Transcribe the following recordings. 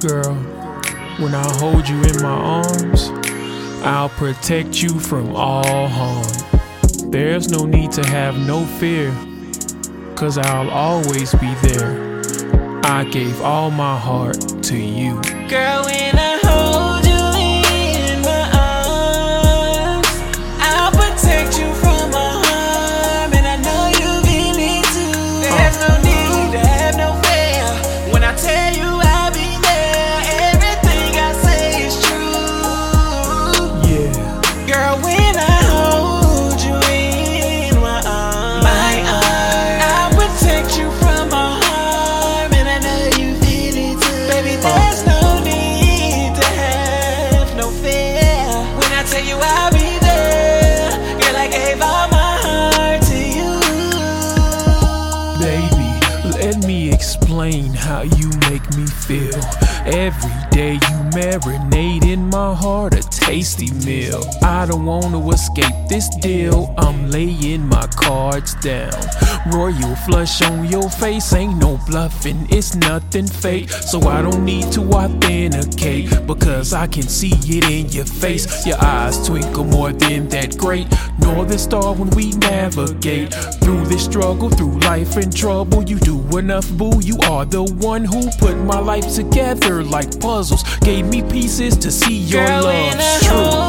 Girl, when I hold you in my arms, I'll protect you from all harm. There's no need to have no fear, cause I'll always be there. I gave all my heart to you. Girl, when I let me explain how you make me feel. Every day you marinate in my heart a tasty meal. I don't wanna escape this deal. I'm laying my cards down. Royal flush on your face, ain't no bluffing, it's nothing fake. So I don't need to authenticate because I can see it in your face. Your eyes twinkle more than that great northern star when we navigate through this struggle, through life and trouble. You do enough, boo. You are the one who put my life together like puzzles. Gave me pieces to see your Girl, love's true.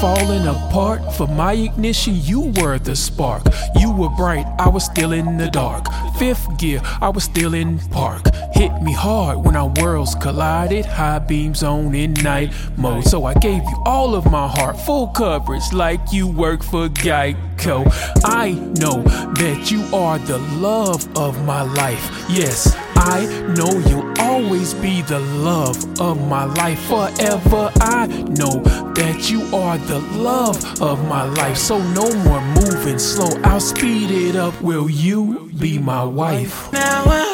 Falling apart, for my ignition, you were the spark. You were bright, I was still in the dark. Fifth gear, I was still in park. Hit me hard when our worlds collided. High beams on in night mode. So I gave you all of my heart, full coverage, like you work for Geico. I know that you are the love of my life. Yes, I know you'll always be the love of my life forever. I know that you are the love of my life. So no more moving slow. I'll speed it up. Will you be my wife? Now I